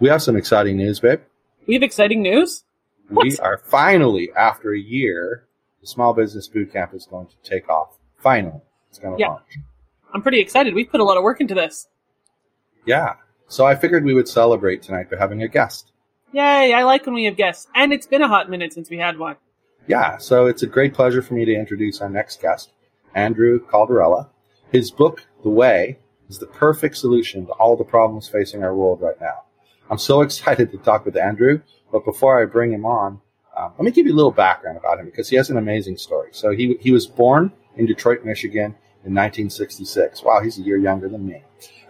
we have some exciting news, babe. We have exciting news. We What? are finally, after a year, the Small Business Boot Camp is going to take off. Finally, it's going to Yeah. launch. I'm pretty excited. We've put a lot of work into this. Yeah. So I figured we would celebrate tonight by having a guest. Yay! I like when we have guests, and it's been a hot minute since we had one. Yeah, so it's a great pleasure for me to introduce our next guest, Andrew Calderella. His book, The Way, is the perfect solution to all the problems facing our world right now. I'm so excited to talk with Andrew, but before I bring him on, um, let me give you a little background about him because he has an amazing story. So he, he was born in Detroit, Michigan in 1966. Wow, he's a year younger than me.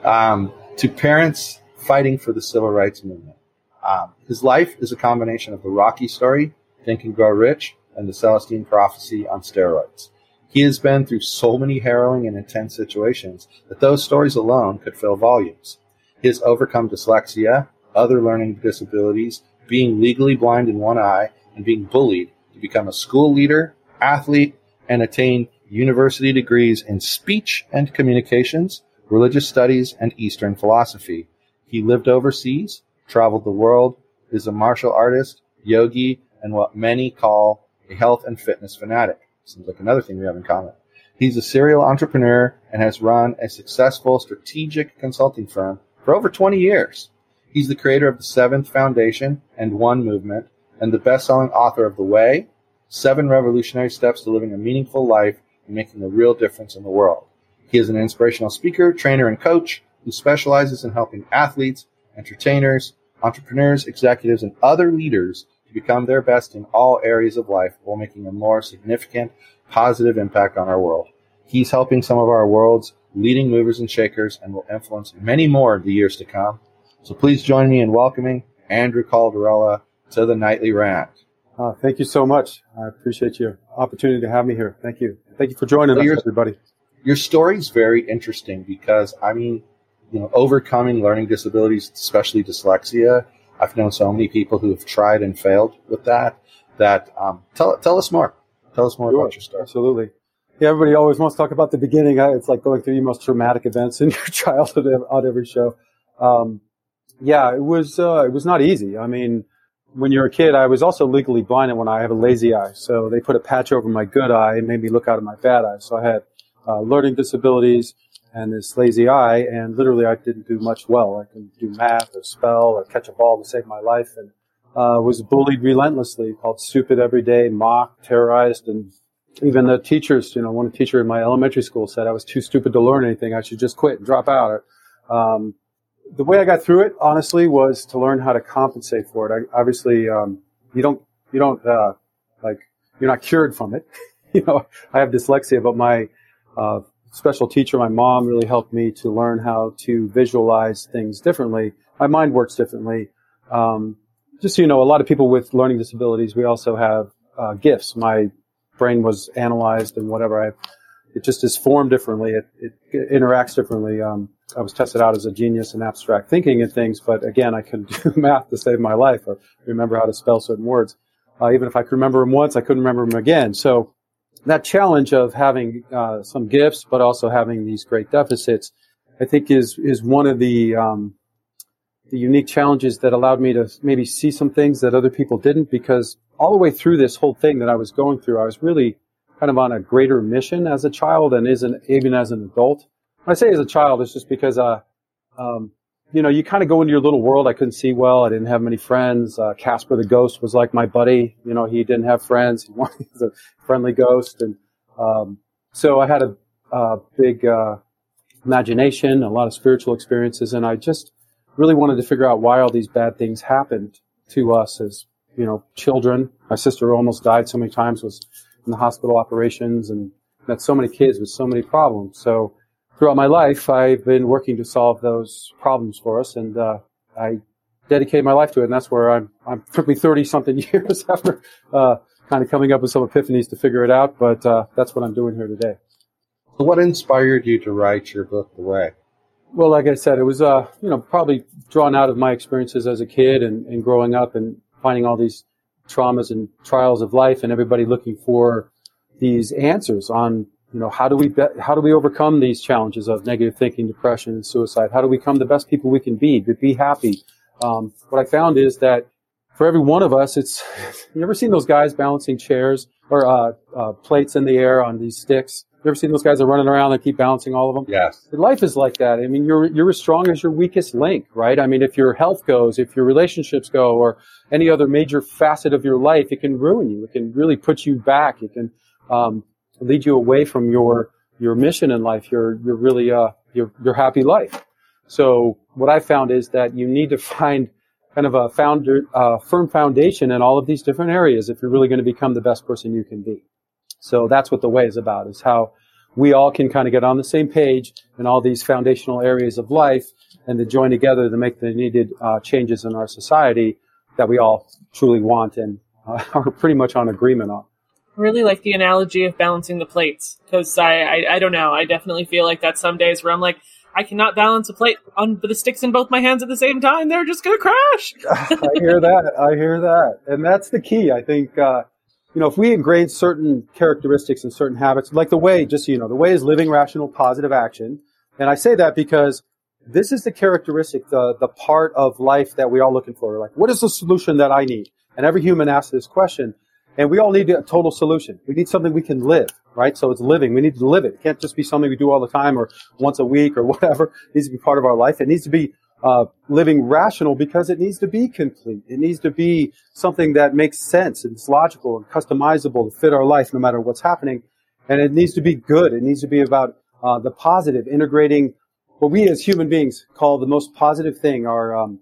Um, to parents fighting for the civil rights movement. Um, his life is a combination of the Rocky story, Think and Grow Rich, and the Celestine Prophecy on steroids. He has been through so many harrowing and intense situations that those stories alone could fill volumes. He has overcome dyslexia, other learning disabilities, being legally blind in one eye, and being bullied to become a school leader, athlete, and attain university degrees in speech and communications, religious studies, and Eastern philosophy. He lived overseas, traveled the world, is a martial artist, yogi, and what many call a health and fitness fanatic. Seems like another thing we have in common. He's a serial entrepreneur and has run a successful strategic consulting firm for over 20 years. He's the creator of the Seventh Foundation and One Movement and the best-selling author of The Way, Seven Revolutionary Steps to Living a Meaningful Life and Making a Real Difference in the World. He is an inspirational speaker, trainer, and coach who specializes in helping athletes, entertainers, entrepreneurs, executives, and other leaders to become their best in all areas of life while making a more significant, positive impact on our world. He's helping some of our world's leading movers and shakers and will influence many more in the years to come. So please join me in welcoming Andrew Calderella to the Nightly Rant. Uh, thank you so much. I appreciate your opportunity to have me here. Thank you. Thank you for joining So us, you're- everybody. Your story's very interesting because, I mean, you know, overcoming learning disabilities, especially dyslexia, I've known so many people who have tried and failed with that. That um, tell tell us more. Tell us more Sure. about your story. Absolutely. Yeah, everybody always wants to talk about the beginning. It's like going through the most traumatic events in your childhood on every show. Um, yeah, it was uh, it was not easy. I mean, when you're a kid, I was also legally blind and when. I have a lazy eye, so they put a patch over my good eye and made me look out of my bad eye. So I had uh, learning disabilities and this lazy eye, and literally I didn't do much well. I couldn't do math or spell or catch a ball to save my life, and uh, was bullied relentlessly, called stupid every day, mocked, terrorized, and even the teachers, you know, one teacher in my elementary school said I was too stupid to learn anything. I should just quit and drop out. Um, the way I got through it, honestly, was to learn how to compensate for it. I, obviously, um, you don't, you don't, uh, like, you're not cured from it. you know, I have dyslexia, but my, uh, special teacher, my mom really helped me to learn how to visualize things differently. My mind works differently. Um, just so you know, a lot of people with learning disabilities, we also have, uh, gifts. My brain was analyzed and whatever. I, it just is formed differently. It, it interacts differently. Um, I was tested out as a genius in abstract thinking and things, but again, I couldn't do math to save my life or remember how to spell certain words. Uh, even if I could remember them once, I couldn't remember them again. So that challenge of having uh, some gifts, but also having these great deficits, I think is is one of the um, the unique challenges that allowed me to maybe see some things that other people didn't. Because all the way through this whole thing that I was going through, I was really kind of on a greater mission as a child and isn't even as an adult. When I say as a child, it's just because uh, um, you know, you kind of go into your little world. I couldn't see well. I didn't have many friends. Uh, Casper the ghost was like my buddy. You know, he didn't have friends. He was a friendly ghost. And, um, so I had a, a big, uh, imagination, a lot of spiritual experiences. And I just really wanted to figure out why all these bad things happened to us as, you know, children. My sister almost died so many times, was in the hospital operations and met so many kids with so many problems. So, throughout my life, I've been working to solve those problems for us, and uh, I dedicated my life to it. And that's where I'm. I'm took me thirty something years after uh, kind of coming up with some epiphanies to figure it out. But uh, that's what I'm doing here today. What inspired you to write your book, The Way? Well, like I said, it was uh, you know probably drawn out of my experiences as a kid and, and growing up and finding all these traumas and trials of life, and everybody looking for these answers on you know, how do we be, how do we overcome these challenges of negative thinking, depression, and suicide? How do we become the best people we can be, to be happy? Um, what I found is that for every one of us, it's you ever seen those guys balancing chairs or uh, uh, plates in the air on these sticks? You ever seen those guys that are running around and keep balancing all of them? Yes. Life is like that. I mean, you're you're as strong as your weakest link, right? I mean, if your health goes, if your relationships go, or any other major facet of your life, it can ruin you. It can really put you back. It can um, lead you away from your your mission in life, your your really uh your your happy life. So what I found is that you need to find kind of a founder, uh, firm foundation in all of these different areas if you're really going to become the best person you can be. So that's what the way is about, is how we all can kind of get on the same page in all these foundational areas of life and to join together to make the needed uh, changes in our society that we all truly want and uh, are pretty much on agreement on. Really like the analogy of balancing the plates because I, I, I don't know. I definitely feel like that some days where I'm like I cannot balance a plate on the sticks in both my hands at the same time. They're just gonna crash. I hear that. I hear that. And that's the key I think uh, you know if we ingrain certain characteristics and certain habits like the way just so you know the way is living rational positive action and I say that because this is the characteristic the the part of life that we all looking for like what is the solution that I need and every human asks this question and we all need a total solution. We need something we can live, right? So it's living. We need to live it. It can't just be something we do all the time or once a week or whatever. It needs to be part of our life. It needs to be uh, living rational because it needs to be complete. It needs to be something that makes sense and it's logical and customizable to fit our life no matter what's happening. And it needs to be good. It needs to be about uh, the positive, integrating what we as human beings call the most positive thing, our um,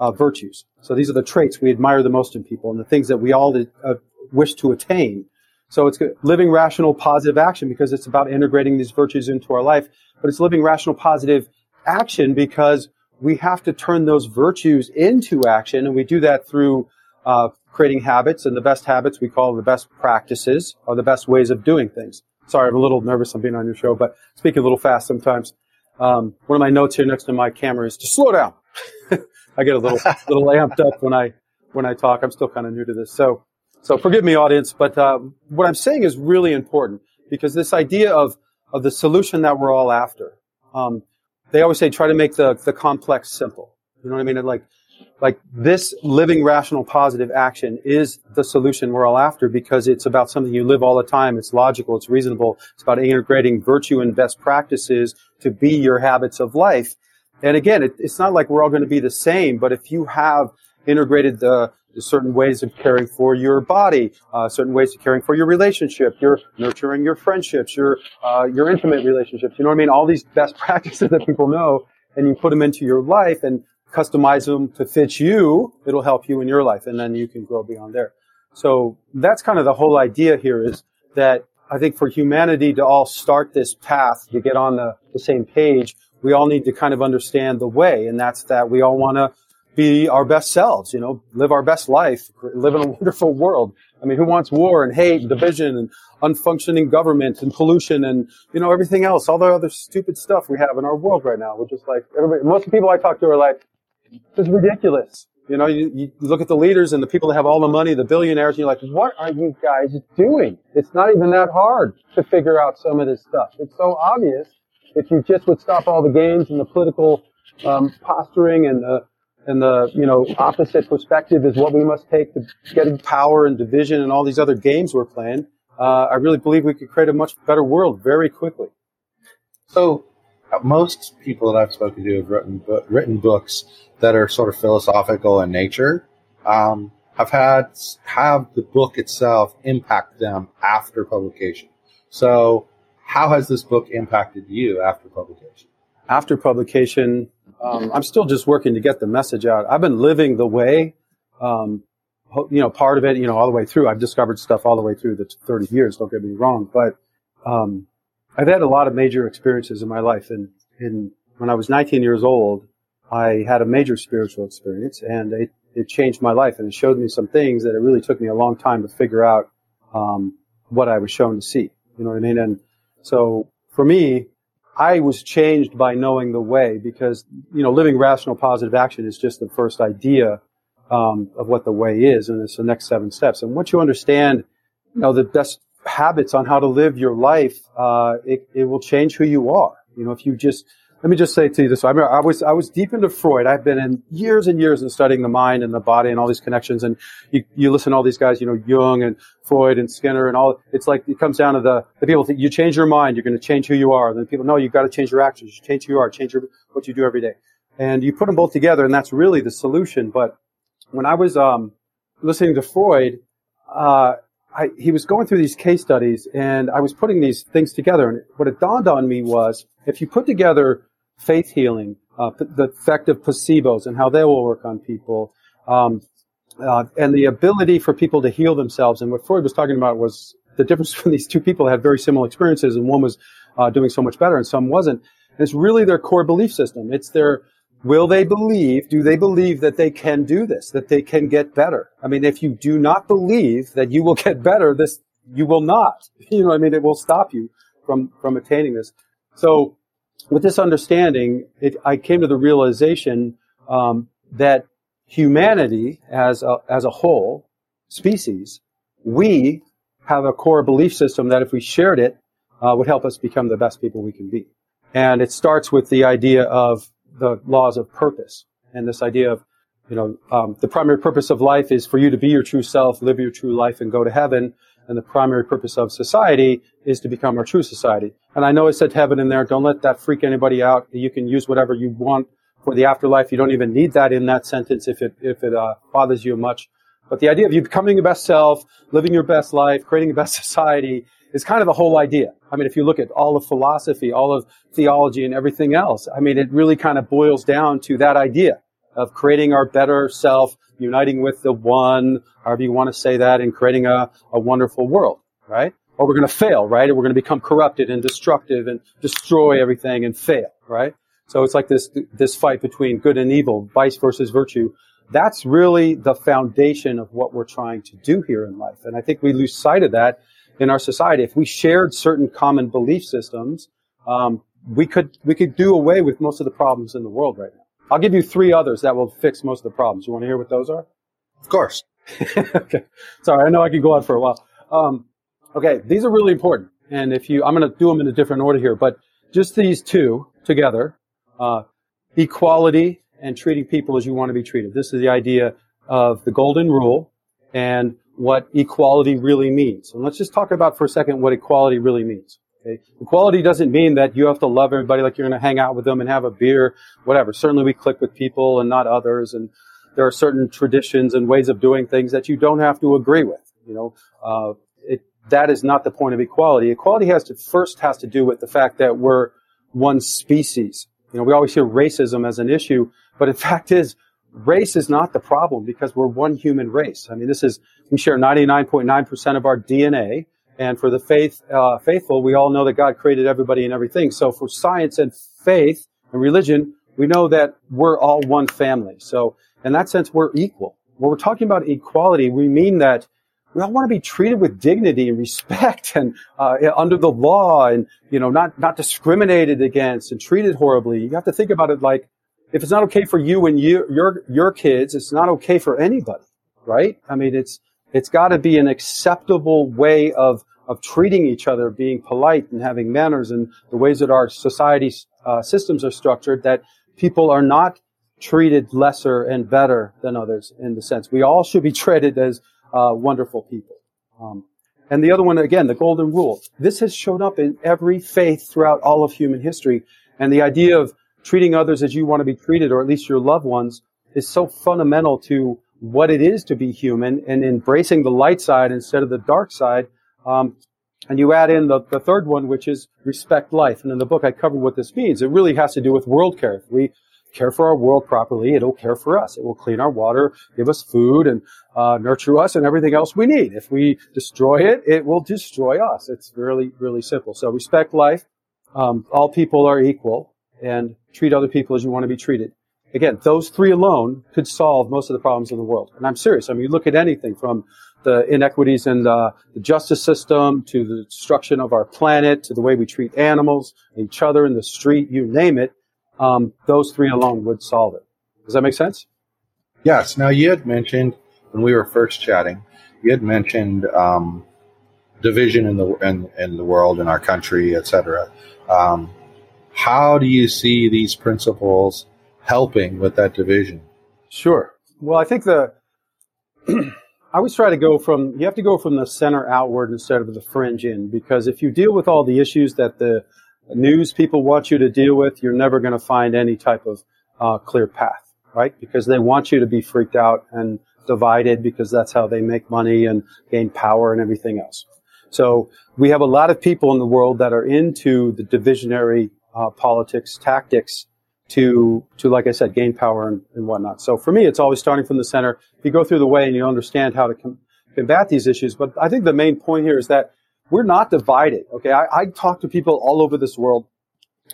uh, virtues. So these are the traits we admire the most in people and the things that we all uh, wish to attain. So it's living rational positive action because it's about integrating these virtues into our life, but it's living rational positive action because we have to turn those virtues into action, and we do that through uh, creating habits, and the best habits we call the best practices or the best ways of doing things. Sorry, I'm a little nervous on being on your show, but speaking a little fast sometimes. Um, one of my notes here next to my camera is to slow down. I get a little little amped up when I when I talk. I'm still kind of new to this, so so forgive me, audience, but uh, what I'm saying is really important because this idea of of the solution that we're all after. Um, they always say try to make the the complex simple. You know what I mean? like like this living rational positive action is the solution we're all after because it's about something you live all the time. It's logical. It's reasonable. It's about integrating virtue and best practices to be your habits of life. And again, it, it's not like we're all going to be the same, but if you have integrated the certain ways of caring for your body, uh, certain ways of caring for your relationship, your nurturing your friendships, your uh, your intimate relationships. You know what I mean? All these best practices that people know, and you put them into your life and customize them to fit you. It'll help you in your life, and then you can grow beyond there. So that's kind of the whole idea here is that I think for humanity to all start this path to get on the, the same page, we all need to kind of understand the way, and that's that we all want to be our best selves, you know, live our best life, live in a wonderful world. I mean, who wants war and hate and division and unfunctioning government and pollution and, you know, everything else, all the other stupid stuff we have in our world right now. We're just like, everybody, most of the people I talk to are like, this is ridiculous. You know, you, you look at the leaders and the people that have all the money, the billionaires, and you're like, what are you guys doing? It's not even that hard to figure out some of this stuff. It's so obvious if you just would stop all the games and the political um, posturing and the and the you know opposite perspective is what we must take to getting power and division and all these other games we're playing. Uh, I really believe we could create a much better world very quickly. So, most people that I've spoken to have written written books that are sort of philosophical in nature. Um, have had have the book itself impact them after publication. So, how has this book impacted you after publication? After publication, um, I'm still just working to get the message out. I've been living the way, um, you know, part of it, you know, all the way through. I've discovered stuff all the way through the 30 years. Don't get me wrong, but um, I've had a lot of major experiences in my life. And in, when I was 19 years old, I had a major spiritual experience, and it, it changed my life, and it showed me some things that it really took me a long time to figure out um, what I was shown to see. You know what I mean? And so for me, I was changed by knowing the way because, you know, living rational positive action is just the first idea um, of what the way is, and it's the next seven steps. And once you understand, you know, the best habits on how to live your life, uh, it, it will change who you are. You know, if you just let me just say to you this. I remember I was I was deep into Freud. I've been in years and years in studying the mind and the body and all these connections. And you, you listen to all these guys, you know, Jung and Freud and Skinner and all. It's like it comes down to the, the people think you change your mind, you're going to change who you are. And then people, no, you've got to change your actions. You change who you are, change your, what you do every day. And you put them both together, and that's really the solution. But when I was um, listening to Freud, uh, I, he was going through these case studies, and I was putting these things together. And what it dawned on me was, if you put together faith healing, uh, the effect of placebos and how they will work on people, um, uh, and the ability for people to heal themselves. And what Freud was talking about was the difference between these two people had very similar experiences, and one was uh, doing so much better, and some wasn't. And it's really their core belief system. It's their will they believe? Do they believe that they can do this? That they can get better? I mean, if you do not believe that you will get better, this you will not. You know, I mean, it will stop you from from attaining this. So with this understanding, it, I came to the realization um, that humanity as a, as a whole, species, we have a core belief system that if we shared it, uh, would help us become the best people we can be. And it starts with the idea of the laws of purpose and this idea of, you know, um, the primary purpose of life is for you to be your true self, live your true life, and go to heaven and the primary purpose of society is to become our true society. And I know it said heaven in there. Don't let that freak anybody out. You can use whatever you want for the afterlife. You don't even need that in that sentence if it if it uh, bothers you much. But the idea of you becoming your best self, living your best life, creating the best society is kind of the whole idea. I mean, if you look at all of philosophy, all of theology, and everything else, I mean, it really kind of boils down to that idea of creating our better self, uniting with the one, however you want to say that, and creating a, a wonderful world, right? Or we're going to fail, right? Or we're going to become corrupted and destructive and destroy everything and fail, right? So it's like this, this fight between good and evil, vice versus virtue. That's really the foundation of what we're trying to do here in life. And I think we lose sight of that in our society. If we shared certain common belief systems, um, we could, we could do away with most of the problems in the world right now. I'll give you three others that will fix most of the problems. You want to hear what those are? Of course. okay. Sorry, I know I could go on for a while. Um, okay, these are really important. And if you, I'm going to do them in a different order here, but just these two together, uh, equality and treating people as you want to be treated. This is the idea of the golden rule and what equality really means. And let's just talk about for a second what equality really means. Okay? Equality doesn't mean that you have to love everybody like you're going to hang out with them and have a beer, whatever. Certainly we click with people and not others. And there are certain traditions and ways of doing things that you don't have to agree with. You know, uh, it, that is not the point of equality. Equality has to first has to do with the fact that we're one species. You know, we always hear racism as an issue, but in fact is race is not the problem because we're one human race. I mean, this is, we share 99.9% of our DNA. And for the faith, uh, faithful, we all know that God created everybody and everything. So for science and faith and religion, we know that we're all one family. So in that sense, we're equal. When we're talking about equality, we mean that we all want to be treated with dignity and respect and uh, under the law and you know not not discriminated against and treated horribly. You have to think about it like if it's not okay for you and you, your your kids, it's not okay for anybody, right? I mean, it's it's got to be an acceptable way of of treating each other, being polite and having manners, and the ways that our society uh, systems are structured. That people are not treated lesser and better than others in the sense we all should be treated as uh, wonderful people. Um, and the other one, again, the golden rule. This has shown up in every faith throughout all of human history. And the idea of treating others as you want to be treated, or at least your loved ones, is so fundamental to what it is to be human and embracing the light side instead of the dark side. Um, and you add in the, the third one, which is respect life. And in the book, I cover what this means. It really has to do with world care. If we care for our world properly, it'll care for us. It will clean our water, give us food, and uh, nurture us and everything else we need. If we destroy it, it will destroy us. It's really, really simple. So respect life. Um, all people are equal and treat other people as you want to be treated. Again, those three alone could solve most of the problems in the world. And I'm serious. I mean, you look at anything from the inequities in the, the, justice system to the destruction of our planet to the way we treat animals, each other in the street, you name it. Um, those three alone would solve it. Does that make sense? Yes. Now, you had mentioned when we were first chatting, you had mentioned um, division in the in, in the world, in our country, etc. Um, how do you see these principles helping with that division? Sure. Well, I think the I always try to go from you have to go from the center outward instead of the fringe in because if you deal with all the issues that the news people want you to deal with, you're never going to find any type of uh, clear path, right? Because they want you to be freaked out and divided because that's how they make money and gain power and everything else. So we have a lot of people in the world that are into the divisionary uh, politics tactics to to like I said, gain power and, and, whatnot. So for me, it's always starting from the center. You go through the way and you understand how to com- combat these issues. But I think the main point here is that we're not divided. Okay, I, I talk to people all over this world,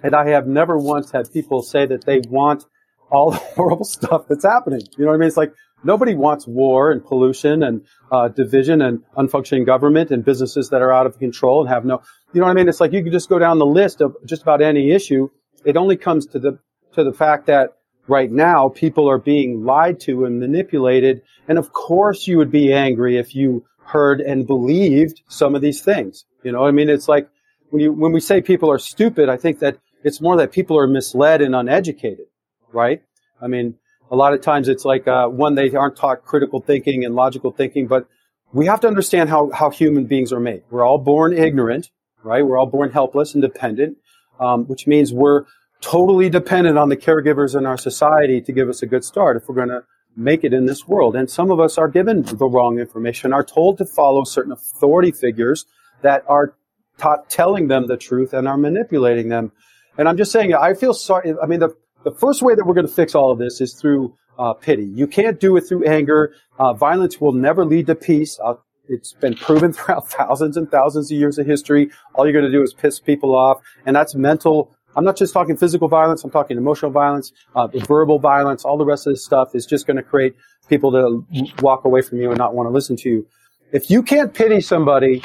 and I have never once had people say that they want all the horrible stuff that's happening. You know what I mean? It's like nobody wants war and pollution and uh, division and unfunctioning government and businesses that are out of control and have no. You know what I mean? It's like you can just go down the list of just about any issue. It only comes to the to the fact that right now people are being lied to and manipulated. And of course you would be angry if you heard and believed some of these things. You know, I mean, it's like when you, when we say people are stupid, I think that it's more that people are misled and uneducated, right? I mean, a lot of times it's like, uh, one, they aren't taught critical thinking and logical thinking, but we have to understand how, how human beings are made. We're all born ignorant, right? We're all born helpless and dependent, um, which means we're, totally dependent on the caregivers in our society to give us a good start if we're going to make it in this world. And some of us are given the wrong information, are told to follow certain authority figures that are taught telling them the truth and are manipulating them. And I'm just saying, I feel sorry. I mean, the, the first way that we're going to fix all of this is through uh, pity. You can't do it through anger. Uh, violence will never lead to peace. Uh, it's been proven throughout thousands and thousands of years of history. All you're going to do is piss people off, and that's mental I'm not just talking physical violence. I'm talking emotional violence, uh, verbal violence. All the rest of this stuff is just going to create people to walk away from you and not want to listen to you. If you can't pity somebody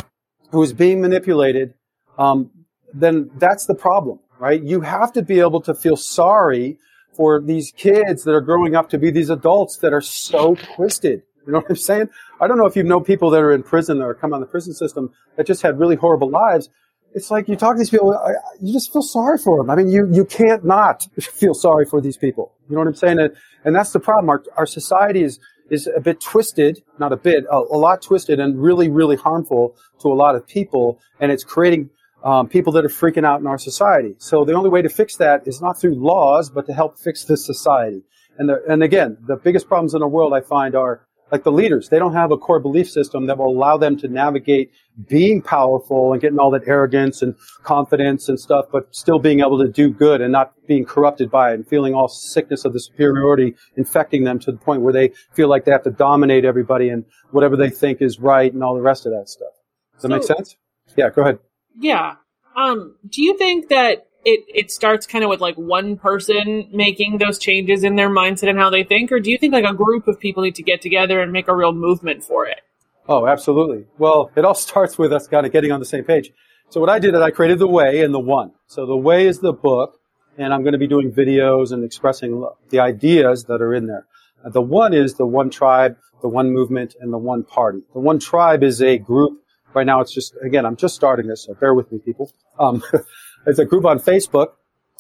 who is being manipulated, um, then that's the problem, right? You have to be able to feel sorry for these kids that are growing up to be these adults that are so twisted. You know what I'm saying? I don't know if you know people that are in prison or come on the prison system that just had really horrible lives it's like you talk to these people, you just feel sorry for them. I mean, you, you can't not feel sorry for these people. You know what I'm saying? And, and that's the problem. Our, our society is, is a bit twisted, not a bit, a, a, lot twisted and really, really harmful to a lot of people. And it's creating um, people that are freaking out in our society. So the only way to fix that is not through laws, but to help fix the society. And, the, and again, the biggest problems in the world I find are like the leaders, they don't have a core belief system that will allow them to navigate being powerful and getting all that arrogance and confidence and stuff, but still being able to do good and not being corrupted by it and feeling all sickness of the superiority infecting them to the point where they feel like they have to dominate everybody and whatever they think is right and all the rest of that stuff. Does that so, make sense? Yeah, go ahead. Yeah. Um, do you think that it it starts kind of with like one person making those changes in their mindset and how they think or do you think like a group of people need to get together and make a real movement for it? Oh absolutely. Well it all starts with us kind of getting on the same page. So what i did is i created the way and the one. So the way is the book and i'm going to be doing videos and expressing the ideas that are in there. The one is the one tribe the one movement and the one party. The one tribe is a group. Right now it's just again i'm just starting this so bear with me people. Um, It's a group on Facebook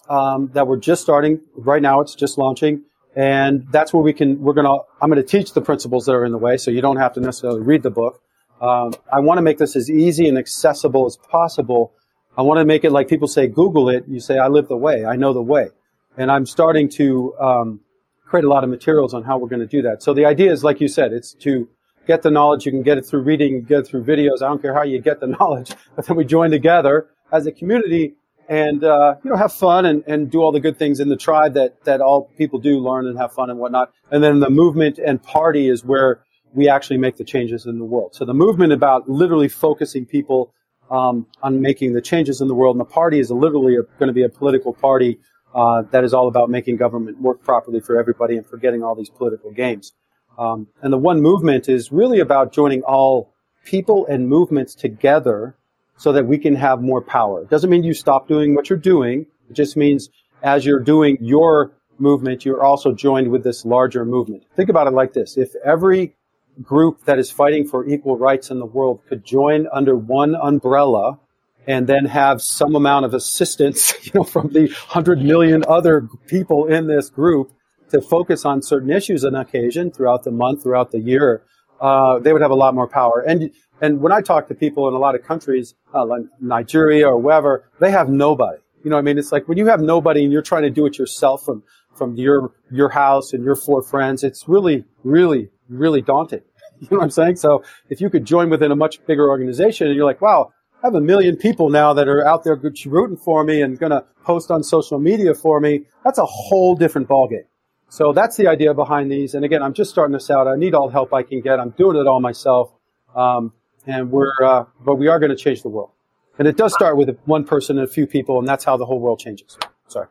um, that we're just starting right now. It's just launching, and that's where we can. We're gonna. I'm gonna teach the principles that are in the way, so you don't have to necessarily read the book. Um, I want to make this as easy and accessible as possible I want to make it like people say, Google it. You say, I live the way. I know the way. And I'm starting to um, create a lot of materials on how we're going to do that. So the idea is, like you said, it's to get the knowledge. You can get it through reading, get it through videos. I don't care how you get the knowledge, but then we join together as a community and uh, you know have fun and, and do all the good things in the tribe that that all people do learn and have fun and whatnot. And then the movement and party is where we actually make the changes in the world. So the movement about literally focusing people um, on making the changes in the world and the party is literally going to be a political party uh, that is all about making government work properly for everybody and forgetting all these political games. Um, and the one movement is really about joining all people and movements together so that we can have more power. It doesn't mean you stop doing what you're doing. It just means as you're doing your movement, you're also joined with this larger movement. Think about it like this. If every group that is fighting for equal rights in the world could join under one umbrella and then have some amount of assistance, you know, from the hundred million other people in this group to focus on certain issues on occasion throughout the month, throughout the year, uh, they would have a lot more power. And and when I talk to people in a lot of countries, uh, like Nigeria or wherever, they have nobody. You know what I mean? It's like when you have nobody and you're trying to do it yourself from, from your, your house and your four friends, it's really, really, really daunting. You know what I'm saying? So if you could join within a much bigger organization and you're like, wow, I have a million people now that are out there rooting for me and going to post on social media for me. That's a whole different ballgame. So that's the idea behind these. And again, I'm just starting this out. I need all the help I can get. I'm doing it all myself. Um, and we're uh, but we are going to change the world. And it does start with one person and a few people, and that's how the whole world changes. Sorry.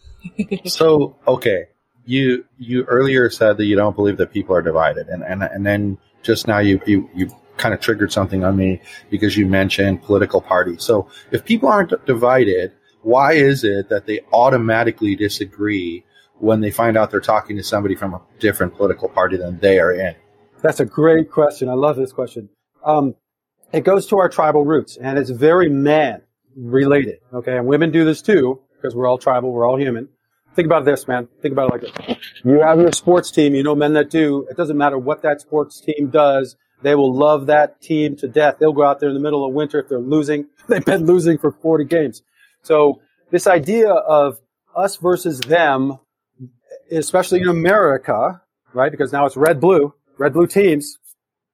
so okay, you you earlier said that you don't believe that people are divided, and and and then just now you you you kind of triggered something on me because you mentioned political parties. So if people aren't divided, why is it that they automatically disagree when they find out they're talking to somebody from a different political party than they are in? That's a great question. I love this question um, it goes to our tribal roots, and it's very man related. Okay, and women do this too because we're all tribal, we're all human. Think about this, man. Think about it like this. You have your sports team, you know men that do. It doesn't matter what that sports team does. They will love that team to death. They'll go out there in the middle of winter if they're losing. They've been losing for 40 games. So this idea of us versus them, especially in America, right? Because now it's red blue, red blue teams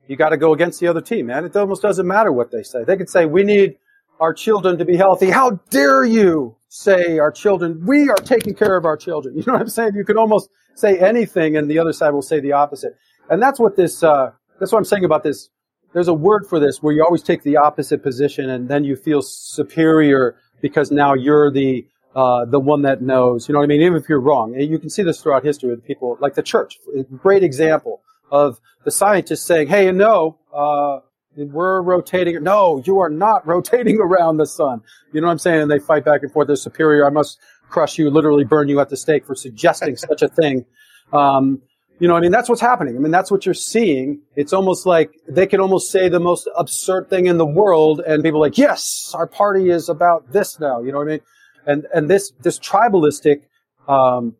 you got to go against the other team, man. It almost doesn't matter what they say. They could say, we need our children to be healthy. How dare you say our children, we are taking care of our children. You know what I'm saying? You could almost say anything and the other side will say the opposite. And that's what this, uh, that's what I'm saying about this. There's a word for this where you always take the opposite position and then you feel superior because now you're the, uh, the one that knows. You know what I mean? Even if you're wrong. You can see this throughout history with people like the church. Great example of the scientists saying, hey, no, uh, we're rotating. No, you are not rotating around the sun. You know what I'm saying? And they fight back and forth. They're superior. I must crush you, literally burn you at the stake for suggesting such a thing. Um, you know, I mean, that's what's happening. I mean, that's what you're seeing. It's almost like they can almost say the most absurd thing in the world, and people are like, yes, our party is about this now. You know what I mean? And and this this tribalistic um,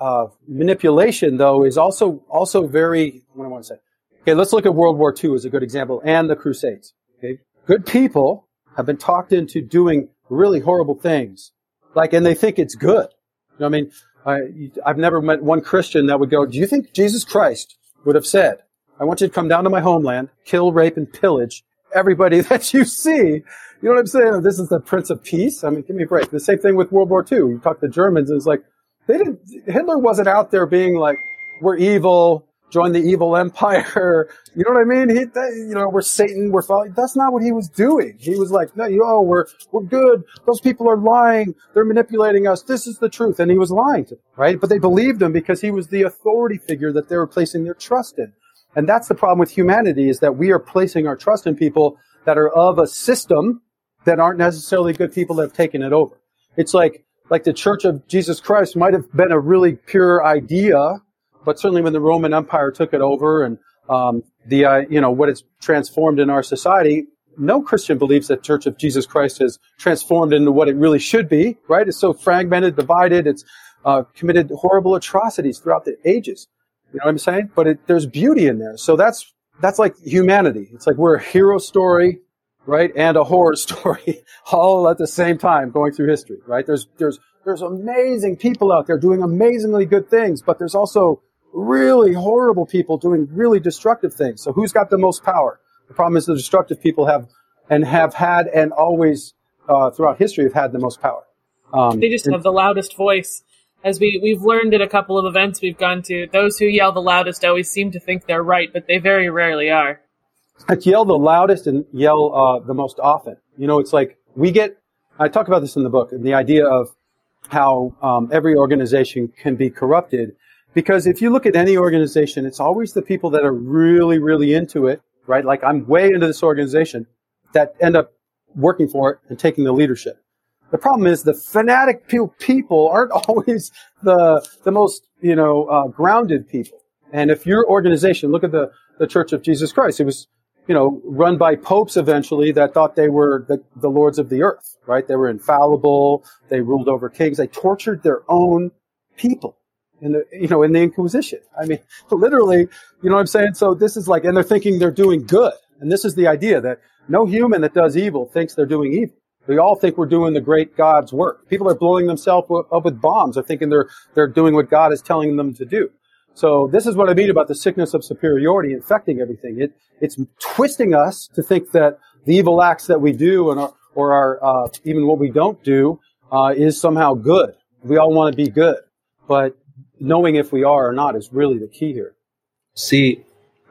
uh, manipulation, though, is also also very. What do I want to say? Okay, let's look at World War II as a good example, and the Crusades. Okay, good people have been talked into doing really horrible things, like, and they think it's good. You know I mean? I, I've never met one Christian that would go, "Do you think Jesus Christ would have said, I want you to come down to my homeland, kill, rape, and pillage everybody that you see?" You know what I'm saying? This is the Prince of Peace. I mean, give me a break. The same thing with World War II. You talk to Germans, and it's like, they didn't, Hitler wasn't out there being like, we're evil, join the evil empire. You know what I mean? He, you know, we're Satan, we're following. That's not what he was doing. He was like, no, you, oh, we're, we're good. Those people are lying. They're manipulating us. This is the truth. And he was lying to them, right? But they believed him because he was the authority figure that they were placing their trust in. And that's the problem with humanity is that we are placing our trust in people that are of a system that aren't necessarily good people that have taken it over. It's like, like the Church of Jesus Christ might have been a really pure idea, but certainly when the Roman Empire took it over and um, the uh, you know what it's transformed in our society, no Christian believes that Church of Jesus Christ has transformed into what it really should be. Right? It's so fragmented, divided. It's uh, committed horrible atrocities throughout the ages. You know what I'm saying? But it, there's beauty in there. So that's that's like humanity. It's like we're a hero story right, and a horror story all at the same time going through history, right? There's, there's, there's amazing people out there doing amazingly good things, but there's also really horrible people doing really destructive things. So who's got the most power? The problem is the destructive people have and have had and always uh, throughout history have had the most power. Um, they just have the loudest voice. As we, we've learned at a couple of events we've gone to, those who yell the loudest always seem to think they're right, but they very rarely are. It's yell the loudest and yell uh, the most often. You know, it's like we get, I talk about this in the book, and the idea of how um, every organization can be corrupted. Because if you look at any organization, it's always the people that are really, really into it, right? Like I'm way into this organization that end up working for it and taking the leadership. The problem is the fanatic people aren't always the the most you know uh, grounded people. And if your organization, look at the the Church of Jesus Christ, it was you know run by popes eventually that thought they were the, the lords of the earth, right? They were infallible. They ruled over kings. They tortured their own people in the you know in the Inquisition. I mean, literally, you know what I'm saying? So this is like, and they're thinking they're doing good, and this is the idea that no human that does evil thinks they're doing evil. We all think we're doing the great God's work. People are blowing themselves up with bombs They're thinking they're, they're doing what God is telling them to do. So this is what I mean about the sickness of superiority infecting everything. It, it's twisting us to think that the evil acts that we do and our, or our, uh, even what we don't do, uh, is somehow good. We all want to be good, but knowing if we are or not is really the key here. See,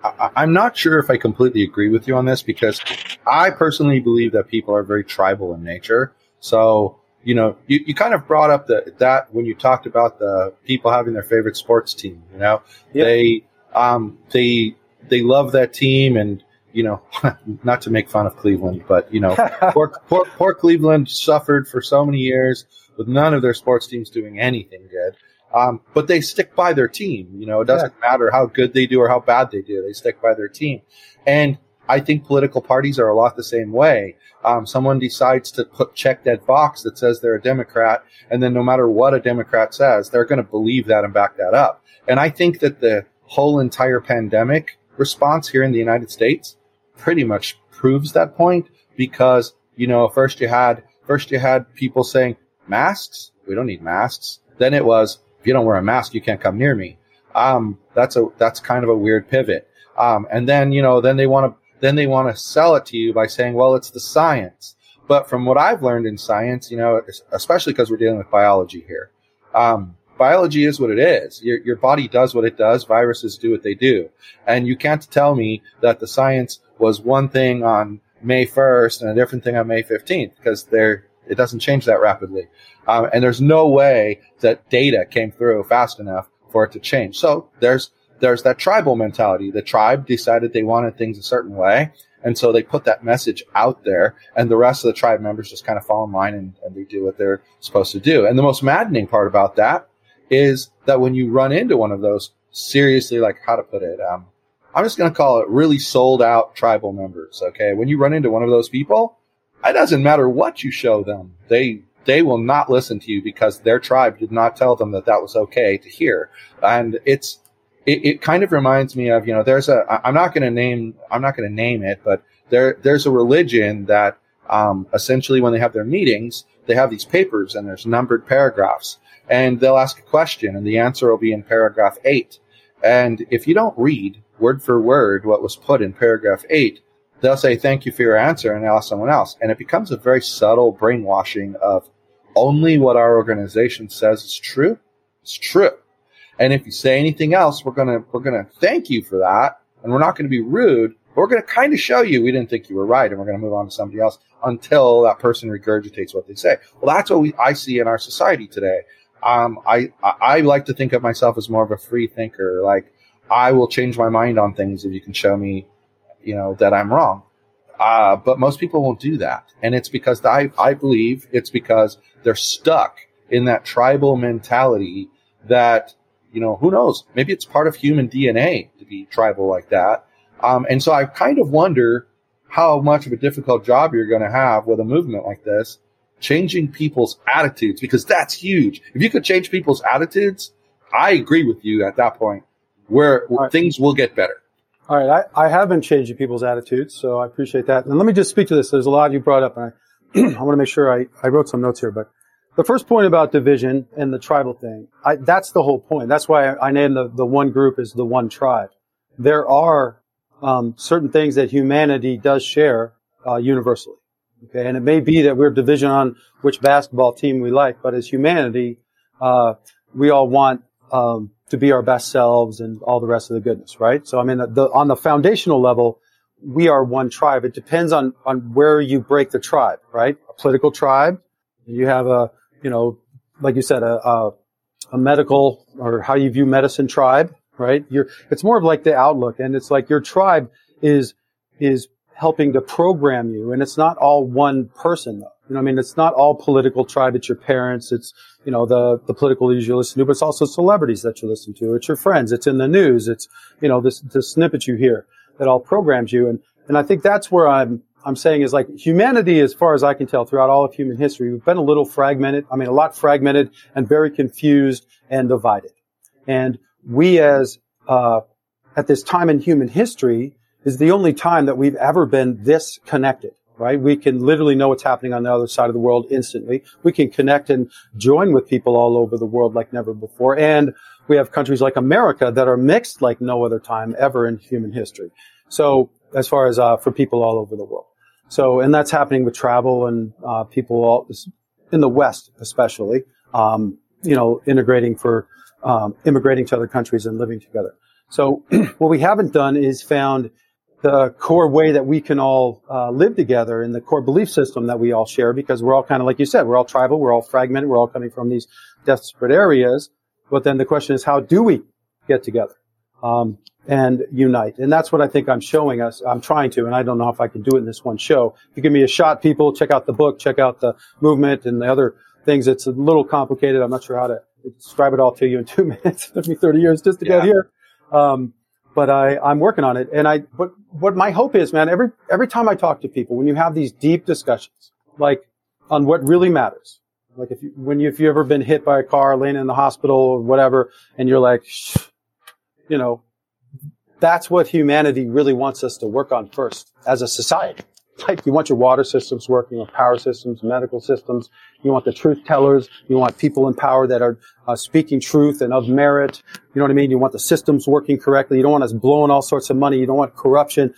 I, am not sure if I completely agree with you on this because I personally believe that people are very tribal in nature. So, you know, you, you kind of brought up the, that when you talked about the people having their favorite sports team, you know, yep. they, um, they, they love that team and, you know, not to make fun of Cleveland, but you know, poor, poor, poor Cleveland suffered for so many years with none of their sports teams doing anything good. Um, but they stick by their team. You know, it doesn't yeah. matter how good they do or how bad they do. They stick by their team. And I think political parties are a lot the same way. Um, someone decides to put check that box that says they're a Democrat, and then no matter what a Democrat says, they're going to believe that and back that up. And I think that the whole entire pandemic response here in the United States pretty much proves that point because you know first you had first you had people saying masks we don't need masks then it was if you don't wear a mask, you can't come near me. Um, that's a that's kind of a weird pivot. Um, and then you know, then they want to then they want to sell it to you by saying, well, it's the science. But from what I've learned in science, you know, especially because we're dealing with biology here, um, biology is what it is. Your, your body does what it does. Viruses do what they do. And you can't tell me that the science was one thing on May 1st and a different thing on May 15th because they're, it doesn't change that rapidly. Um, and there's no way that data came through fast enough for it to change. So there's there's that tribal mentality. The tribe decided they wanted things a certain way. And so they put that message out there, and the rest of the tribe members just kind of fall in line and, and they do what they're supposed to do. And the most maddening part about that is that when you run into one of those seriously, like how to put it, um, I'm just going to call it really sold out tribal members. Okay. When you run into one of those people, it doesn't matter what you show them. They they will not listen to you because their tribe did not tell them that that was okay to hear. And it's, it, it kind of reminds me of, you know, there's a, I'm not going to name, I'm not going to name it, but there, there's a religion that, um, essentially when they have their meetings, they have these papers and there's numbered paragraphs. And they'll ask a question and the answer will be in paragraph eight. And if you don't read word for word what was put in paragraph eight, they'll say thank you for your answer and ask someone else. And it becomes a very subtle brainwashing of only what our organization says is true. Is true and if you say anything else we're gonna we're gonna thank you for that and we're not gonna be rude But we're gonna kind of show you we didn't think you were right and we're gonna move on to somebody else until that person regurgitates what they say well that's what we i see in our society today um, I, I like to think of myself as more of a free thinker like I will change my mind on things if you can show me you know, that I'm wrong. Uh, but most people won't do that. And it's because I, I believe it's because they're stuck in that tribal mentality that, you know, who knows? Maybe it's part of human DNA to be tribal like that. Um, and so I kind of wonder how much of a difficult job you're going to have with a movement like this, changing people's attitudes, because that's huge. If you could change people's attitudes, I agree with you at that point where, where things will get better. All right, I, I have been changing people's attitudes, so I appreciate that. And let me just speak to this. There's a lot you brought up, and I, I want to make sure I, I wrote some notes here. But the first point about division and the tribal thing, I, that's the whole point. That's why I, I named the, the one group as the one tribe. There are um, certain things that humanity does share uh, universally. Okay, and it may be that we're division on which basketball team we like, but as humanity, uh, we all want um, to be our best selves and all the rest of the goodness, right? So I mean, the, on the foundational level, we are one tribe. It depends on on where you break the tribe, right? A political tribe, you have a you know, like you said, a, a, a medical or how you view medicine tribe, right? You're, it's more of like the outlook, and it's like your tribe is is helping to program you, and it's not all one person though. You know, I mean, it's not all political tribe. It's your parents. It's you know the the political leaders you listen to, but it's also celebrities that you listen to. It's your friends. It's in the news. It's you know this the snippet you hear that all programs you, and and I think that's where I'm I'm saying is like humanity, as far as I can tell, throughout all of human history, we've been a little fragmented. I mean, a lot fragmented and very confused and divided. And we, as uh, at this time in human history, is the only time that we've ever been this connected. Right? We can literally know what's happening on the other side of the world instantly. We can connect and join with people all over the world like never before. And we have countries like America that are mixed like no other time ever in human history. So as far as uh, for people all over the world. So, and that's happening with travel and uh, people all, in the West, especially, um, you know, integrating for um, immigrating to other countries and living together. So, what we haven't done is found the core way that we can all uh, live together and the core belief system that we all share because we're all kind of like you said, we're all tribal, we're all fragmented, we're all coming from these desperate areas. But then the question is, how do we get together? Um, and unite. And that's what I think I'm showing us. I'm trying to, and I don't know if I can do it in this one show. If you give me a shot, people, check out the book, check out the movement and the other things. It's a little complicated. I'm not sure how to describe it all to you in two minutes. it took me 30 years just to yeah. get here. Um, but I, I'm working on it. And I, but what my hope is, man, every, every time I talk to people, when you have these deep discussions, like on what really matters, like if you, when you, if you've ever been hit by a car, laying in the hospital or whatever, and you're like, you know, that's what humanity really wants us to work on first as a society. Like you want your water systems working, your power systems, medical systems. You want the truth tellers. You want people in power that are uh, speaking truth and of merit. You know what I mean? You want the systems working correctly. You don't want us blowing all sorts of money. You don't want corruption.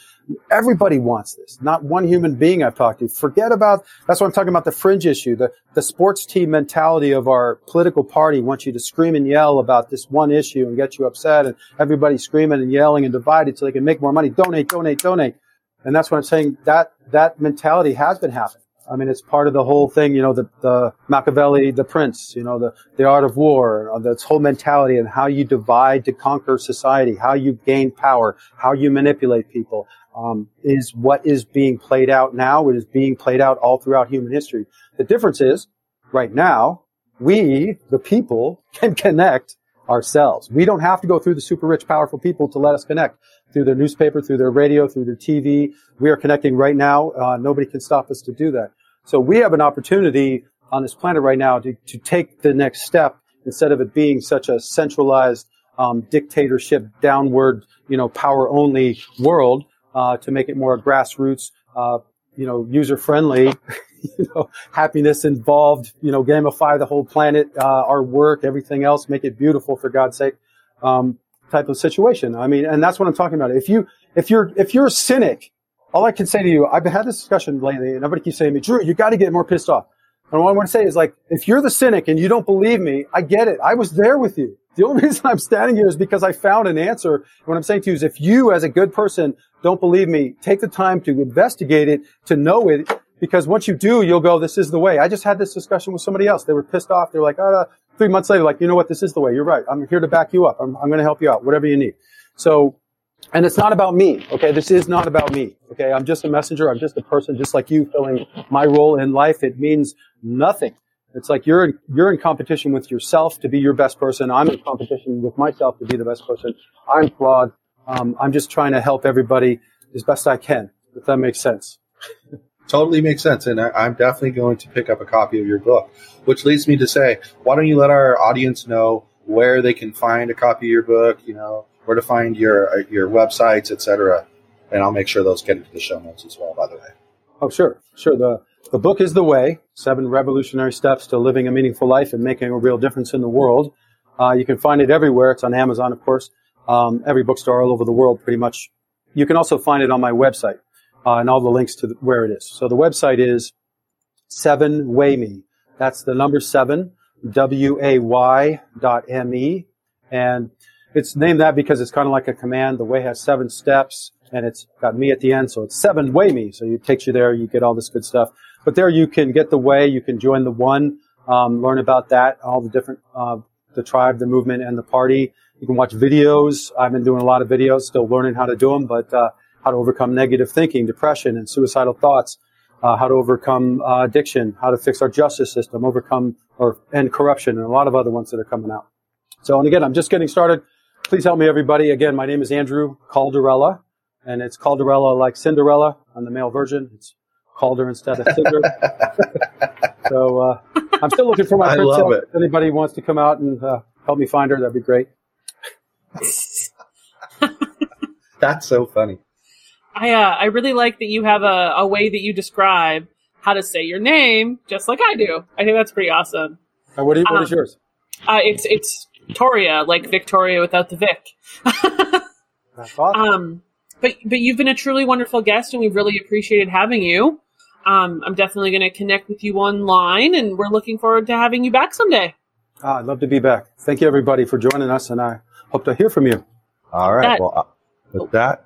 Everybody wants this. Not one human being I've talked to. Forget about, that's what I'm talking about the fringe issue. The, the sports team mentality of our political party wants you to scream and yell about this one issue and get you upset and everybody screaming and yelling and divided so they can make more money. Donate, donate, donate. And that's what I'm saying. That, that mentality has been happening. I mean, it's part of the whole thing, you know, the, the Machiavelli, the prince, you know, the, the art of war, uh, this whole mentality and how you divide to conquer society, how you gain power, how you manipulate people, um, is what is being played out now. It is being played out all throughout human history. The difference is, right now, we, the people, can connect ourselves. We don't have to go through the super rich, powerful people to let us connect through their newspaper, through their radio, through their TV. We are connecting right now. Uh, nobody can stop us to do that. So we have an opportunity on this planet right now to, to take the next step instead of it being such a centralized um, dictatorship, downward, you know, power only world uh, to make it more grassroots, uh, you know, user friendly, you know, happiness involved, you know, gamify the whole planet, uh, our work, everything else, make it beautiful for God's sake, um, type of situation. I mean, and that's what I'm talking about. If you, if you're, if you're a cynic, all I can say to you, I've had this discussion lately, and everybody keeps saying to me, Drew, you got to get more pissed off. And what I want to say is like, if you're the cynic and you don't believe me, I get it. I was there with you. The only reason I'm standing here is because I found an answer. What I'm saying to you is if you as a good person don't believe me, take the time to investigate it, to know it, because once you do, you'll go, this is the way. I just had this discussion with somebody else. They were pissed off. They're like, oh, three months later, like, you know what? This is the way. You're right. I'm here to back you up. I'm, I'm going to help you out, whatever you need. So, and it's not about me. Okay. This is not about me. Okay. I'm just a messenger. I'm just a person, just like you filling my role in life. It means nothing. It's like you're in, you're in competition with yourself to be your best person. I'm in competition with myself to be the best person. I'm flawed. Um, I'm just trying to help everybody as best I can, if that makes sense. totally makes sense. And I, am definitely going to pick up a copy of your book, which leads me to say, why don't you let our audience know where they can find a copy of your book, you know, where to find your uh, your websites, etc. And I'll make sure those get into the show notes as well. By the way. Oh, sure, sure. The the book is the way: seven revolutionary steps to living a meaningful life and making a real difference in the world. Uh, you can find it everywhere. It's on Amazon, of course. Um, every bookstore all over the world, pretty much. You can also find it on my website uh, and all the links to the, where it is. So the website is Seven Way Me. That's the number seven W A Y dot M E, and it's named that because it's kind of like a command. The way has seven steps, and it's got me at the end, so it's seven way me. So it takes you there. You get all this good stuff. But there you can get the way. You can join the one, um, learn about that, all the different, uh, the tribe, the movement, and the party. You can watch videos. I've been doing a lot of videos, still learning how to do them, but uh, how to overcome negative thinking, depression, and suicidal thoughts. Uh, how to overcome uh, addiction, how to fix our justice system, overcome or end corruption, and a lot of other ones that are coming out. So, and again, I'm just getting started. Please help me, everybody. Again, my name is Andrew Calderella, and it's Calderella like Cinderella on the male version. It's Calder instead of Cinder. so, uh, I'm still looking for my I princess. love it. If anybody wants to come out and uh, help me find her, that'd be great. That's so funny. I uh, I really like that you have a, a way that you describe how to say your name, just like I do. I think that's pretty awesome. Uh, what, do you, what Um, is yours? Uh, it's it's Toria, like Victoria without the Vic. That's awesome. um, but but you've been a truly wonderful guest, and we've really appreciated having you. Um, I'm definitely going to connect with you online, and we're looking forward to having you back someday. Ah, I'd love to be back. Thank you, everybody, for joining us, and I hope to hear from you. All right. That- Well, uh, with that,